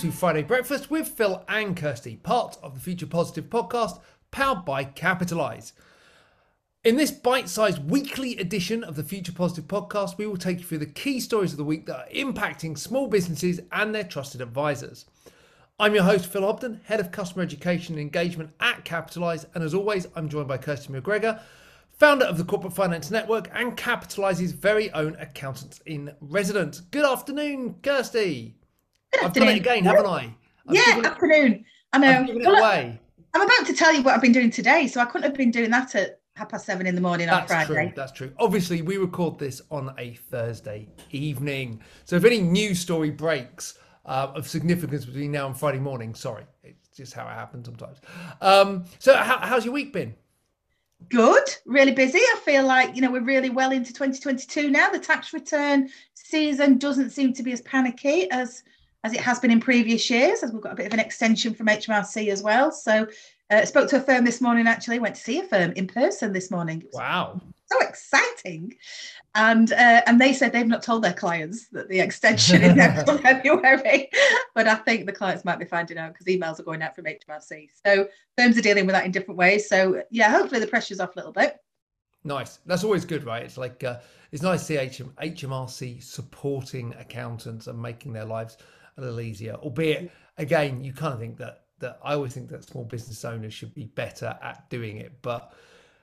to Friday Breakfast with Phil and Kirsty, part of the Future Positive podcast powered by Capitalise. In this bite sized weekly edition of the Future Positive podcast, we will take you through the key stories of the week that are impacting small businesses and their trusted advisors. I'm your host, Phil Hobden, Head of Customer Education and Engagement at Capitalise, and as always, I'm joined by Kirsty McGregor, founder of the Corporate Finance Network and Capitalise's very own accountant in residence. Good afternoon, Kirsty. Good I've done it again, haven't I? I've yeah, it- afternoon. I know. I've given it Well, away. I'm about to tell you what I've been doing today, so I couldn't have been doing that at half past seven in the morning on Friday. That's true. That's true. Obviously, we record this on a Thursday evening. So if any news story breaks uh, of significance between now and Friday morning, sorry, it's just how it happens sometimes. Um, so how, how's your week been? Good, really busy. I feel like you know we're really well into 2022 now. The tax return season doesn't seem to be as panicky as as it has been in previous years, as we've got a bit of an extension from HMRC as well. So, uh, spoke to a firm this morning. Actually, went to see a firm in person this morning. Wow. so exciting. And uh, and they said they've not told their clients that the extension is now February, but I think the clients might be finding out because emails are going out from HMRC. So firms are dealing with that in different ways. So yeah, hopefully the pressure's off a little bit. Nice. That's always good, right? It's like uh, it's nice to see HM, HMRC supporting accountants and making their lives a little easier. Albeit, again, you kind of think that that I always think that small business owners should be better at doing it, but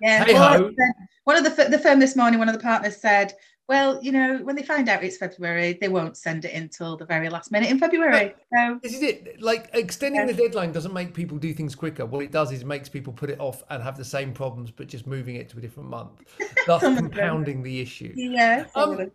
Yeah. Hey well, ho. uh, one of the the firm this morning, one of the partners said, "Well, you know, when they find out it's February, they won't send it until the very last minute in February." So This is it. Like extending Yeah. the deadline doesn't make people do things quicker. What it does is it makes people put it off and have the same problems, but just moving it to a different month, thus Some of them. compounding the issue. yeah. Um,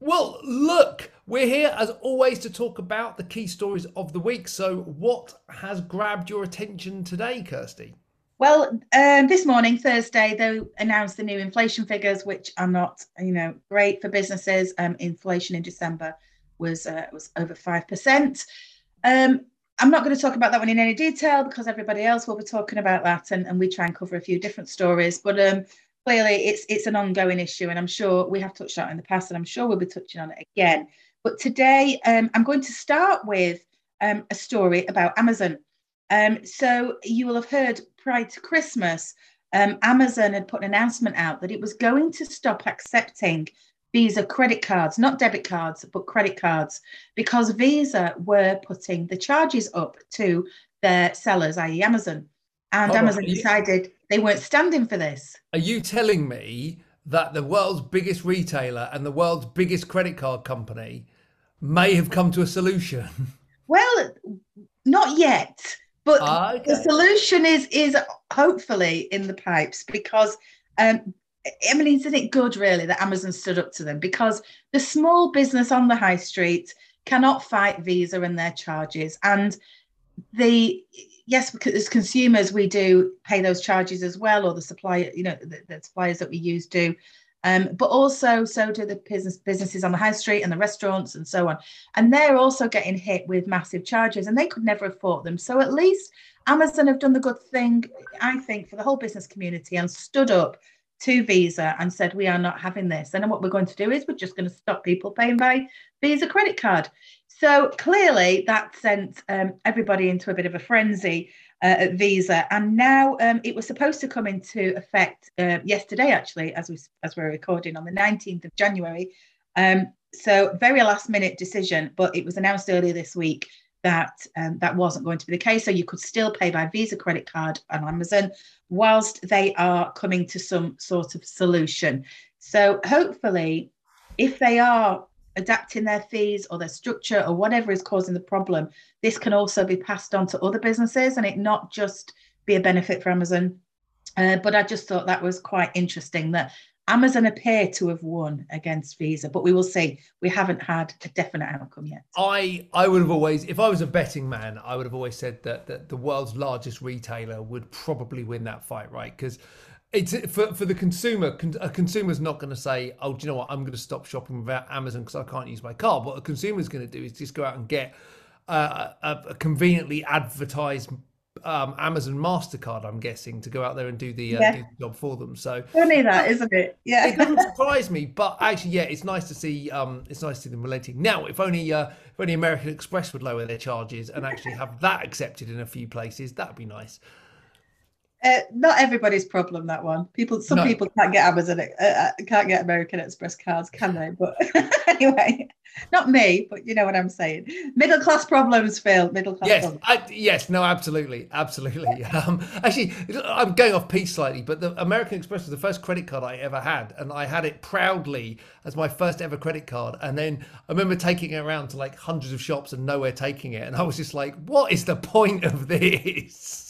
Well, look, we're here as always to talk about the key stories of the week. So, what has grabbed your attention today, Kirsty? Well, um, this morning, Thursday, they announced the new inflation figures, which are not, you know, great for businesses. Um, inflation in December was uh, was over five percent. Um, I'm not going to talk about that one in any detail because everybody else will be talking about that, and, and we try and cover a few different stories. But um, clearly, it's it's an ongoing issue, and I'm sure we have touched on it in the past, and I'm sure we'll be touching on it again. But today, um, I'm going to start with um, a story about Amazon. Um, so you will have heard prior to Christmas, um, Amazon had put an announcement out that it was going to stop accepting Visa credit cards, not debit cards, but credit cards, because Visa were putting the charges up to their sellers, i.e., Amazon. And Hold Amazon you- decided they weren't standing for this. Are you telling me that the world's biggest retailer and the world's biggest credit card company may have come to a solution? Well, not yet, but Ah, the solution is is hopefully in the pipes because um I mean, isn't it good really that Amazon stood up to them? Because the small business on the high street cannot fight Visa and their charges. And the yes, because as consumers, we do pay those charges as well, or the supplier, you know, the, the suppliers that we use do. Um, but also, so do the business businesses on the high street and the restaurants and so on. And they're also getting hit with massive charges, and they could never afford them. So at least Amazon have done the good thing, I think, for the whole business community and stood up to Visa and said, We are not having this. And what we're going to do is we're just going to stop people paying by Visa credit card. So clearly that sent um, everybody into a bit of a frenzy at Visa. And now um, it was supposed to come into effect uh, yesterday, actually, as, we, as we're recording on the 19th of January. Um, so very last minute decision, but it was announced earlier this week that um, that wasn't going to be the case. So you could still pay by Visa credit card on Amazon whilst they are coming to some sort of solution. So hopefully, if they are adapting their fees or their structure or whatever is causing the problem, this can also be passed on to other businesses and it not just be a benefit for Amazon. Uh, but I just thought that was quite interesting that Amazon appear to have won against Visa, but we will see. We haven't had a definite outcome yet. I I would have always, if I was a betting man, I would have always said that, that the world's largest retailer would probably win that fight, right? Because it's for for the consumer. con- A consumer's not going to say, "Oh, do you know what? I'm going to stop shopping without Amazon because I can't use my card." What a consumer's going to do is just go out and get uh, a, a conveniently advertised um, Amazon Mastercard. I'm guessing to go out there and do the, uh, Yeah. do the job for them. So Funny that, isn't it? Yeah, it doesn't surprise me, but actually, yeah, it's nice to see. Um, it's nice to see them relating. Now, if only uh, if only American Express would lower their charges and actually have that accepted in a few places, that'd be nice. Uh, not everybody's problem that one. People, some No. people can't get Amazon, uh, uh, can't get American Express cards, can they? But anyway, not me. But you know what I'm saying. Middle class problems, Phil. Middle class. Yes, problems. I, yes, no, absolutely, absolutely. Um, actually, I'm going off piece slightly, but the American Express was the first credit card I ever had, and I had it proudly as my first ever credit card. And then I remember taking it around to like hundreds of shops and nowhere taking it, and I was just like, "What is the point of this?"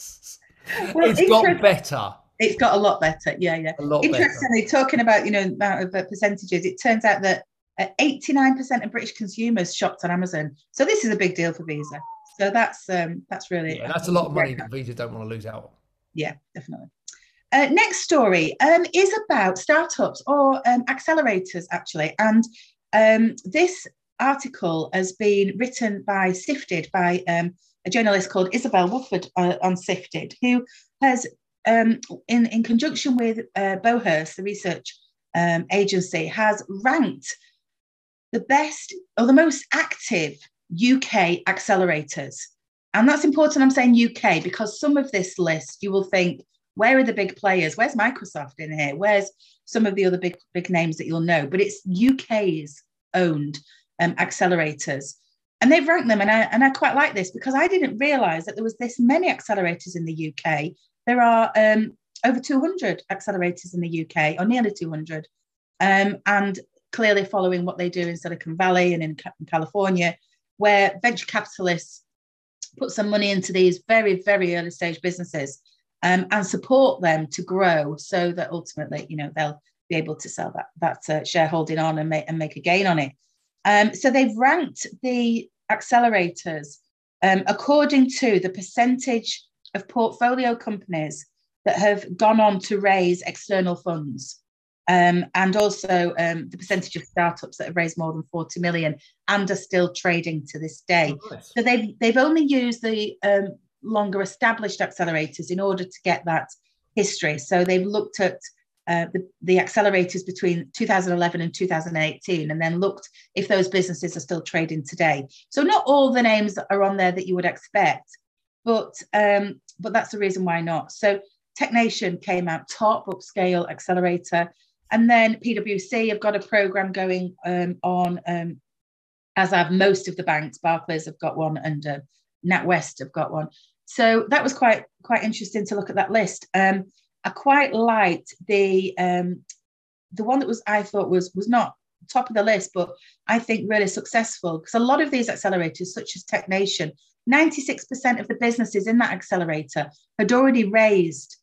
Well, it's got better, It's got a lot better. Yeah, yeah. a lot better. Interestingly, talking about you know amount of uh, percentages, it turns out that uh, 89% of British consumers shopped on Amazon. So this is a big deal for Visa. So that's um, that's really Yeah, that's a lot of money that Visa don't want to lose out on. Yeah, definitely. Uh, next story um, is about startups or um, accelerators, actually. And um, this article has been written by Sifted by um, a journalist called Isabel Woodford uh, on Sifted, who has, um, in, in conjunction with uh, Beauhurst, the research um, agency, has ranked the best or the most active UK accelerators. And that's important. I'm saying UK because some of this list you will think, where are the big players? Where's Microsoft in here? Where's some of the other big big names that you'll know? But it's UK's owned um, accelerators, and they've ranked them. And I and I quite like this because I didn't realise that there was this many accelerators in the UK. There are um, over 200 accelerators in the UK, or nearly 200, um, and clearly following what they do in Silicon Valley and in, in California, where venture capitalists put some money into these very, very early stage businesses um, and support them to grow so that ultimately, you know, they'll be able to sell that, that uh, shareholding on and make, and make a gain on it. Um, so they've ranked the accelerators um, according to the percentage of portfolio companies that have gone on to raise external funds. Um, and also um, the percentage of startups that have raised more than 40 million and are still trading to this day. Oh, nice. So they've they've only used the um, longer established accelerators in order to get that history. So they've looked at uh, the, the accelerators between 2011 and 2018, and then looked if those businesses are still trading today. So not all the names are on there that you would expect, but um, but that's the reason why not. So TechNation came out top upscale accelerator, and then PwC have got a program going um, on um, as have most of the banks. Barclays have got one, and uh, NatWest have got one. So that was quite quite interesting to look at that list. Um, I quite liked the um, the one that was I thought was was not top of the list, but I think really successful because a lot of these accelerators, such as TechNation, 96% of the businesses in that accelerator had already raised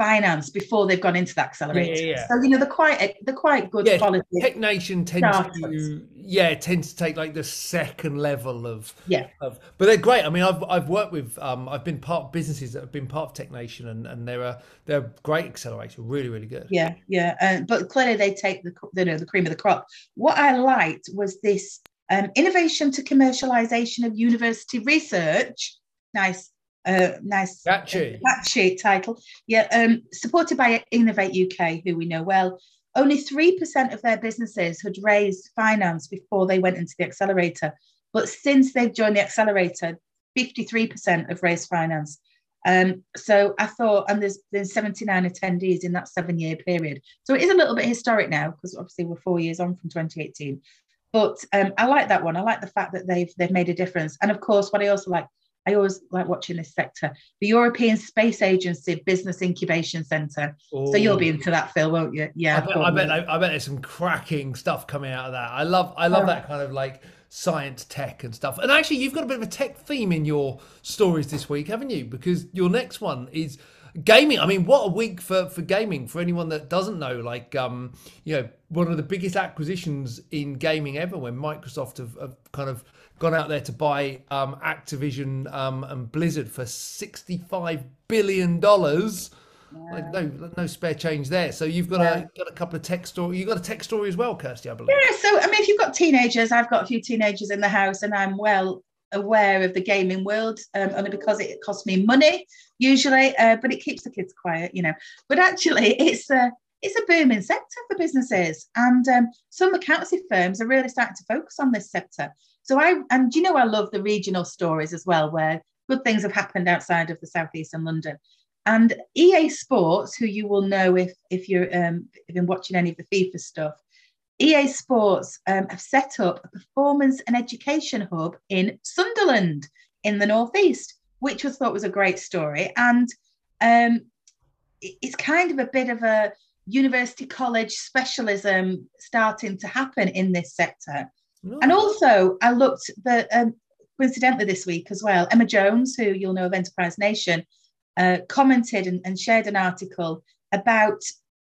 finance before they've gone into the accelerator. yeah, yeah. So you know they're quite they're quite good Yeah, quality. Tech Nation tends Startups. to yeah tends to take like the second level of Yeah. of but they're great. I mean I've I've worked with um I've been part of businesses that have been part of Tech Nation and and they're a they're a great accelerator, really really good. Yeah, yeah, uh, but clearly they take the you know the cream of the crop. What I liked was this um, innovation to commercialization of university research. Nice, uh, nice Catchy. catchy title. Yeah, um, supported by Innovate UK, who we know well. Only three percent of their businesses had raised finance before they went into the accelerator, but since they've joined the accelerator, fifty-three percent have raised finance. Um, so I thought, and there's there's 79 attendees in that seven year period. So it is a little bit historic now because obviously we're four years on from 2018. But um, I like that one. I like the fact that they've they've made a difference. And of course, what I also like, I always like watching this sector, the European Space Agency Business Incubation Centre. So you'll be into that, Phil, won't you? Yeah. I bet, I bet, I bet there's some cracking stuff coming out of that. I love, I love Oh. that kind of like science, tech, and stuff. And actually, you've got a bit of a tech theme in your stories this week, haven't you? Because your next one is gaming. I mean, what a week for for gaming for anyone that doesn't know. Like, um, you know, one of the biggest acquisitions in gaming ever when Microsoft have, have kind of gone out there to buy um, Activision um, and Blizzard for sixty five billion dollars. Like no, no spare change there. So you've got Yeah. a got a couple of tech story. You got a tech story as well, Kirsty, I believe. Yeah, so I mean, if you've got teenagers, I've got a few teenagers in the house, and I'm well aware of the gaming world um, only because it costs me money usually, uh, but it keeps the kids quiet, you know. But actually, it's a it's a booming sector for businesses, and um, some accountancy firms are really starting to focus on this sector. So I and you know I love the regional stories as well, where good things have happened outside of the southeast and London. And EA Sports, who you will know if if um, if been watching any of the FIFA stuff, EA Sports um, have set up a performance and education hub in Sunderland in the northeast, which was thought was a great story. And um, it's kind of a bit of a university college specialism starting to happen in this sector. No. And also, I looked the um, coincidentally this week as well. Emma Jones, who you'll know of Enterprise Nation, uh, commented and, and shared an article about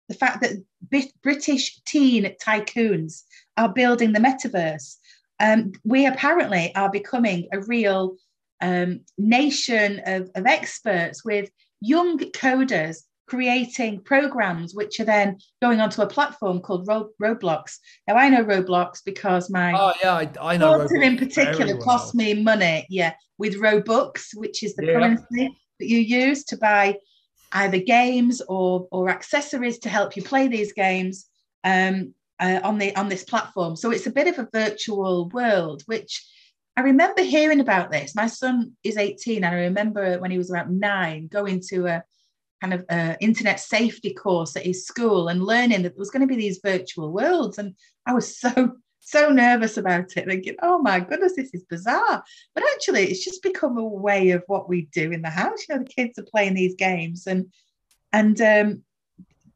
the fact that B- British teen tycoons are building the metaverse. Um, we apparently are becoming a real um, nation of, of experts with young coders creating programs which are then going onto a platform called Ro- Roblox. Now I know Roblox because my oh yeah I, I know Roblox in particular well. cost me money. Yeah, with Robux, which is the yeah. currency that you use to buy either games or or accessories to help you play these games um, uh, on the on this platform. So it's a bit of a virtual world, which I remember hearing about this. My son is 18, and I remember when he was about nine going to a kind of uh, internet safety course at his school and learning that there was going to be these virtual worlds. And I was so so nervous about it, thinking, oh my goodness, this is bizarre. But actually, it's just become a way of what we do in the house. You know, the kids are playing these games and and um,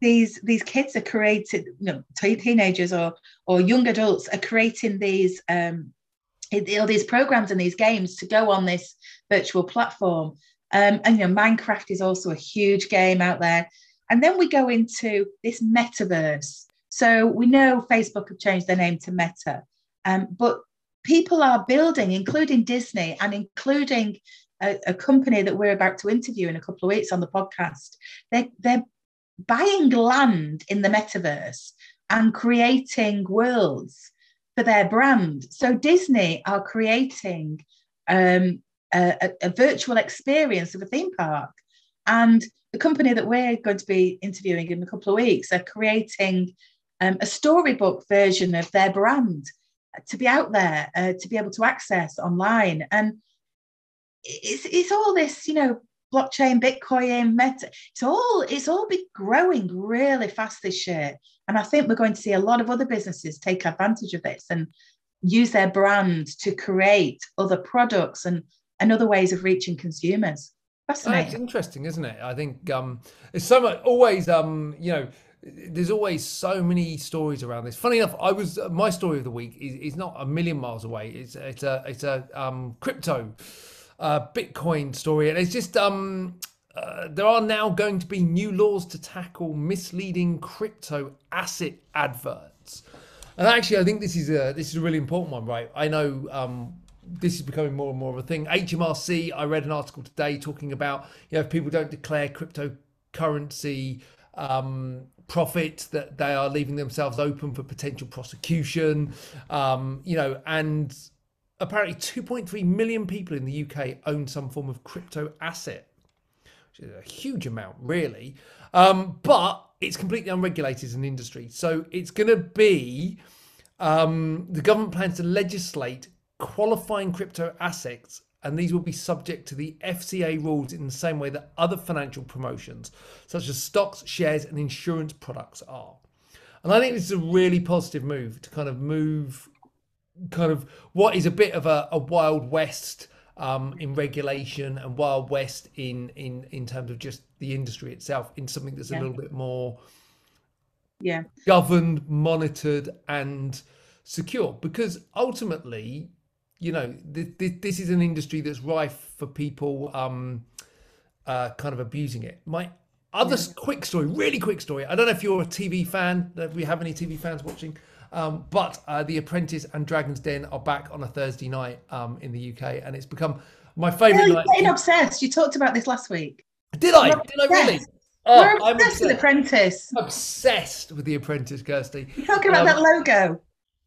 these these kids are creating, you know, teenagers or or young adults are creating these um, all these programs and these games to go on this virtual platform. Um, and you know, Minecraft is also a huge game out there. And then we go into this metaverse. So we know Facebook have changed their name to Meta, um, but people are building, including Disney and including a, a, company that we're about to interview in a couple of weeks on the podcast. They're, they're buying land in the metaverse and creating worlds for their brand. So Disney are creating um, a, a, virtual experience of a theme park. And the company that we're going to be interviewing in a couple of weeks are creating um, a storybook version of their brand to be out there, uh, to be able to access online. And it's, it's all this, you know, blockchain, Bitcoin, meta. It's all it's all been growing really fast this year, and I think we're going to see a lot of other businesses take advantage of this and use their brand to create other products and and other ways of reaching consumers. Fascinating. That's interesting, isn't it? I think um, it's so much always um, you know there's always so many stories around this. Funny enough, I was my story of the week is, is not a million miles away. It's it's a it's a um, crypto uh, Bitcoin story, and it's just um, uh, there are now going to be new laws to tackle misleading crypto asset adverts. And actually, I think this is a this is a really important one, right? I know um, this is becoming more and more of a thing. HMRC, I read an article today talking about you know if people don't declare cryptocurrency um, profit that they are leaving themselves open for potential prosecution um, you know and apparently 2.3 million people in the uk own some form of crypto asset which is a huge amount really um, but it's completely unregulated as an industry so it's going to be um, the government plans to legislate qualifying crypto assets and these will be subject to the FCA rules in the same way that other financial promotions, such as stocks, shares, and insurance products, are. And I think this is a really positive move to kind of move kind of what is a bit of a, a wild west um, in regulation and wild west in in in terms of just the industry itself in something that's yeah. a little bit more yeah governed monitored and secure because ultimately you know, th- th- this is an industry that's rife for people um, uh, kind of abusing it. My other yeah. quick story, really quick story. I don't know if you're a TV fan, if we have any TV fans watching, um, but uh, The Apprentice and Dragon's Den are back on a Thursday night um, in the UK, and it's become my favourite night. Getting obsessed. You talked about this last week. Did I? Did I really? Oh, We're obsessed I'm obsessed with Apprentice. Obsessed with The Apprentice, Kirsty. You're talking about um, that logo.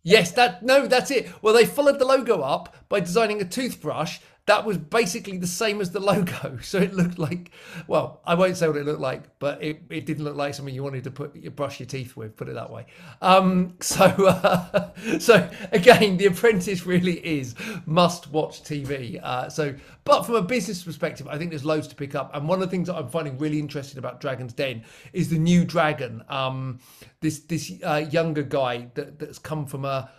Yes, that no, that's it. Well, they followed the logo up by designing a toothbrush that was basically the same as the logo. So it looked like, well, I won't say what it looked like, but it, it didn't look like something you wanted to put brush your teeth with. Put it that way. Um, so uh, so again, The Apprentice really is must watch TV. Uh, so, but from a business perspective, I think there's loads to pick up. And one of the things that I'm finding really interesting about Dragon's Den is the new dragon. Um, this this uh, younger guy that, that's come from a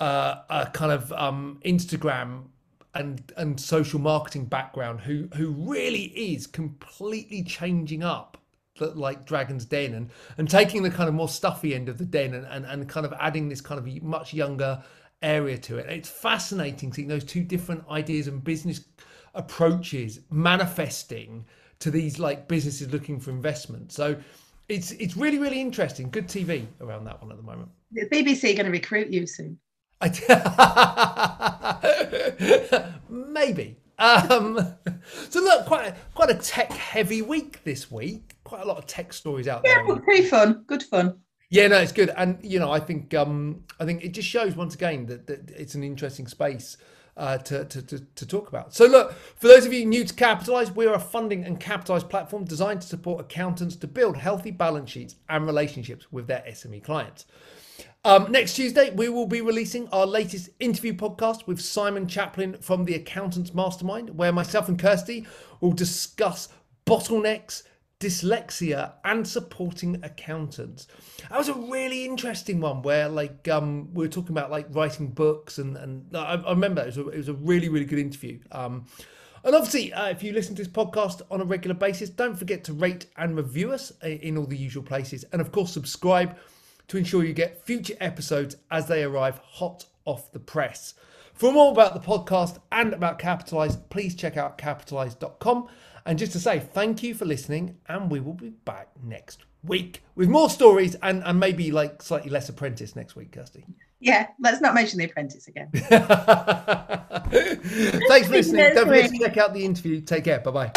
uh, a kind of um, Instagram and and social marketing background who who really is completely changing up the, like Dragon's Den and and taking the kind of more stuffy end of the den and, and, and kind of adding this kind of much younger area to it. It's fascinating seeing those two different ideas and business approaches manifesting to these like businesses looking for investment. So it's it's really really interesting. Good TV around that one at the moment. The BBC are going to recruit you soon. Maybe. Um, so look, quite a, quite a tech heavy week this week. Quite a lot of tech stories out yeah, there. Yeah, pretty fun. Good fun. Yeah, no, it's good, and you know, I think um, I think it just shows once again that, that it's an interesting space. Uh, to, to, to, to, talk about. So, look, for those of you new to Capitalise, we are a funding and capitalised platform designed to support accountants to build healthy balance sheets and relationships with their SME clients. Um, next Tuesday, we will be releasing our latest interview podcast with Simon Chaplin from the Accountants Mastermind, where myself and Kirsty will discuss bottlenecks, dyslexia, and supporting accountants. That was a really interesting one where, like, um, we were talking about like writing books, and and I, I remember it was, a, it was a really really good interview. Um, and obviously, uh, if you listen to this podcast on a regular basis, don't forget to rate and review us in all the usual places, and of course, subscribe to ensure you get future episodes as they arrive hot off the press. For more about the podcast and about Capitalise, please check out capitalise.com. And just to say thank you for listening, and we will be back next week with more stories and, and maybe like slightly less apprentice next week, Kirsty. Yeah, let's not mention the apprentice again. Thanks for listening. Don't forget to check out the interview. Take care. Bye bye.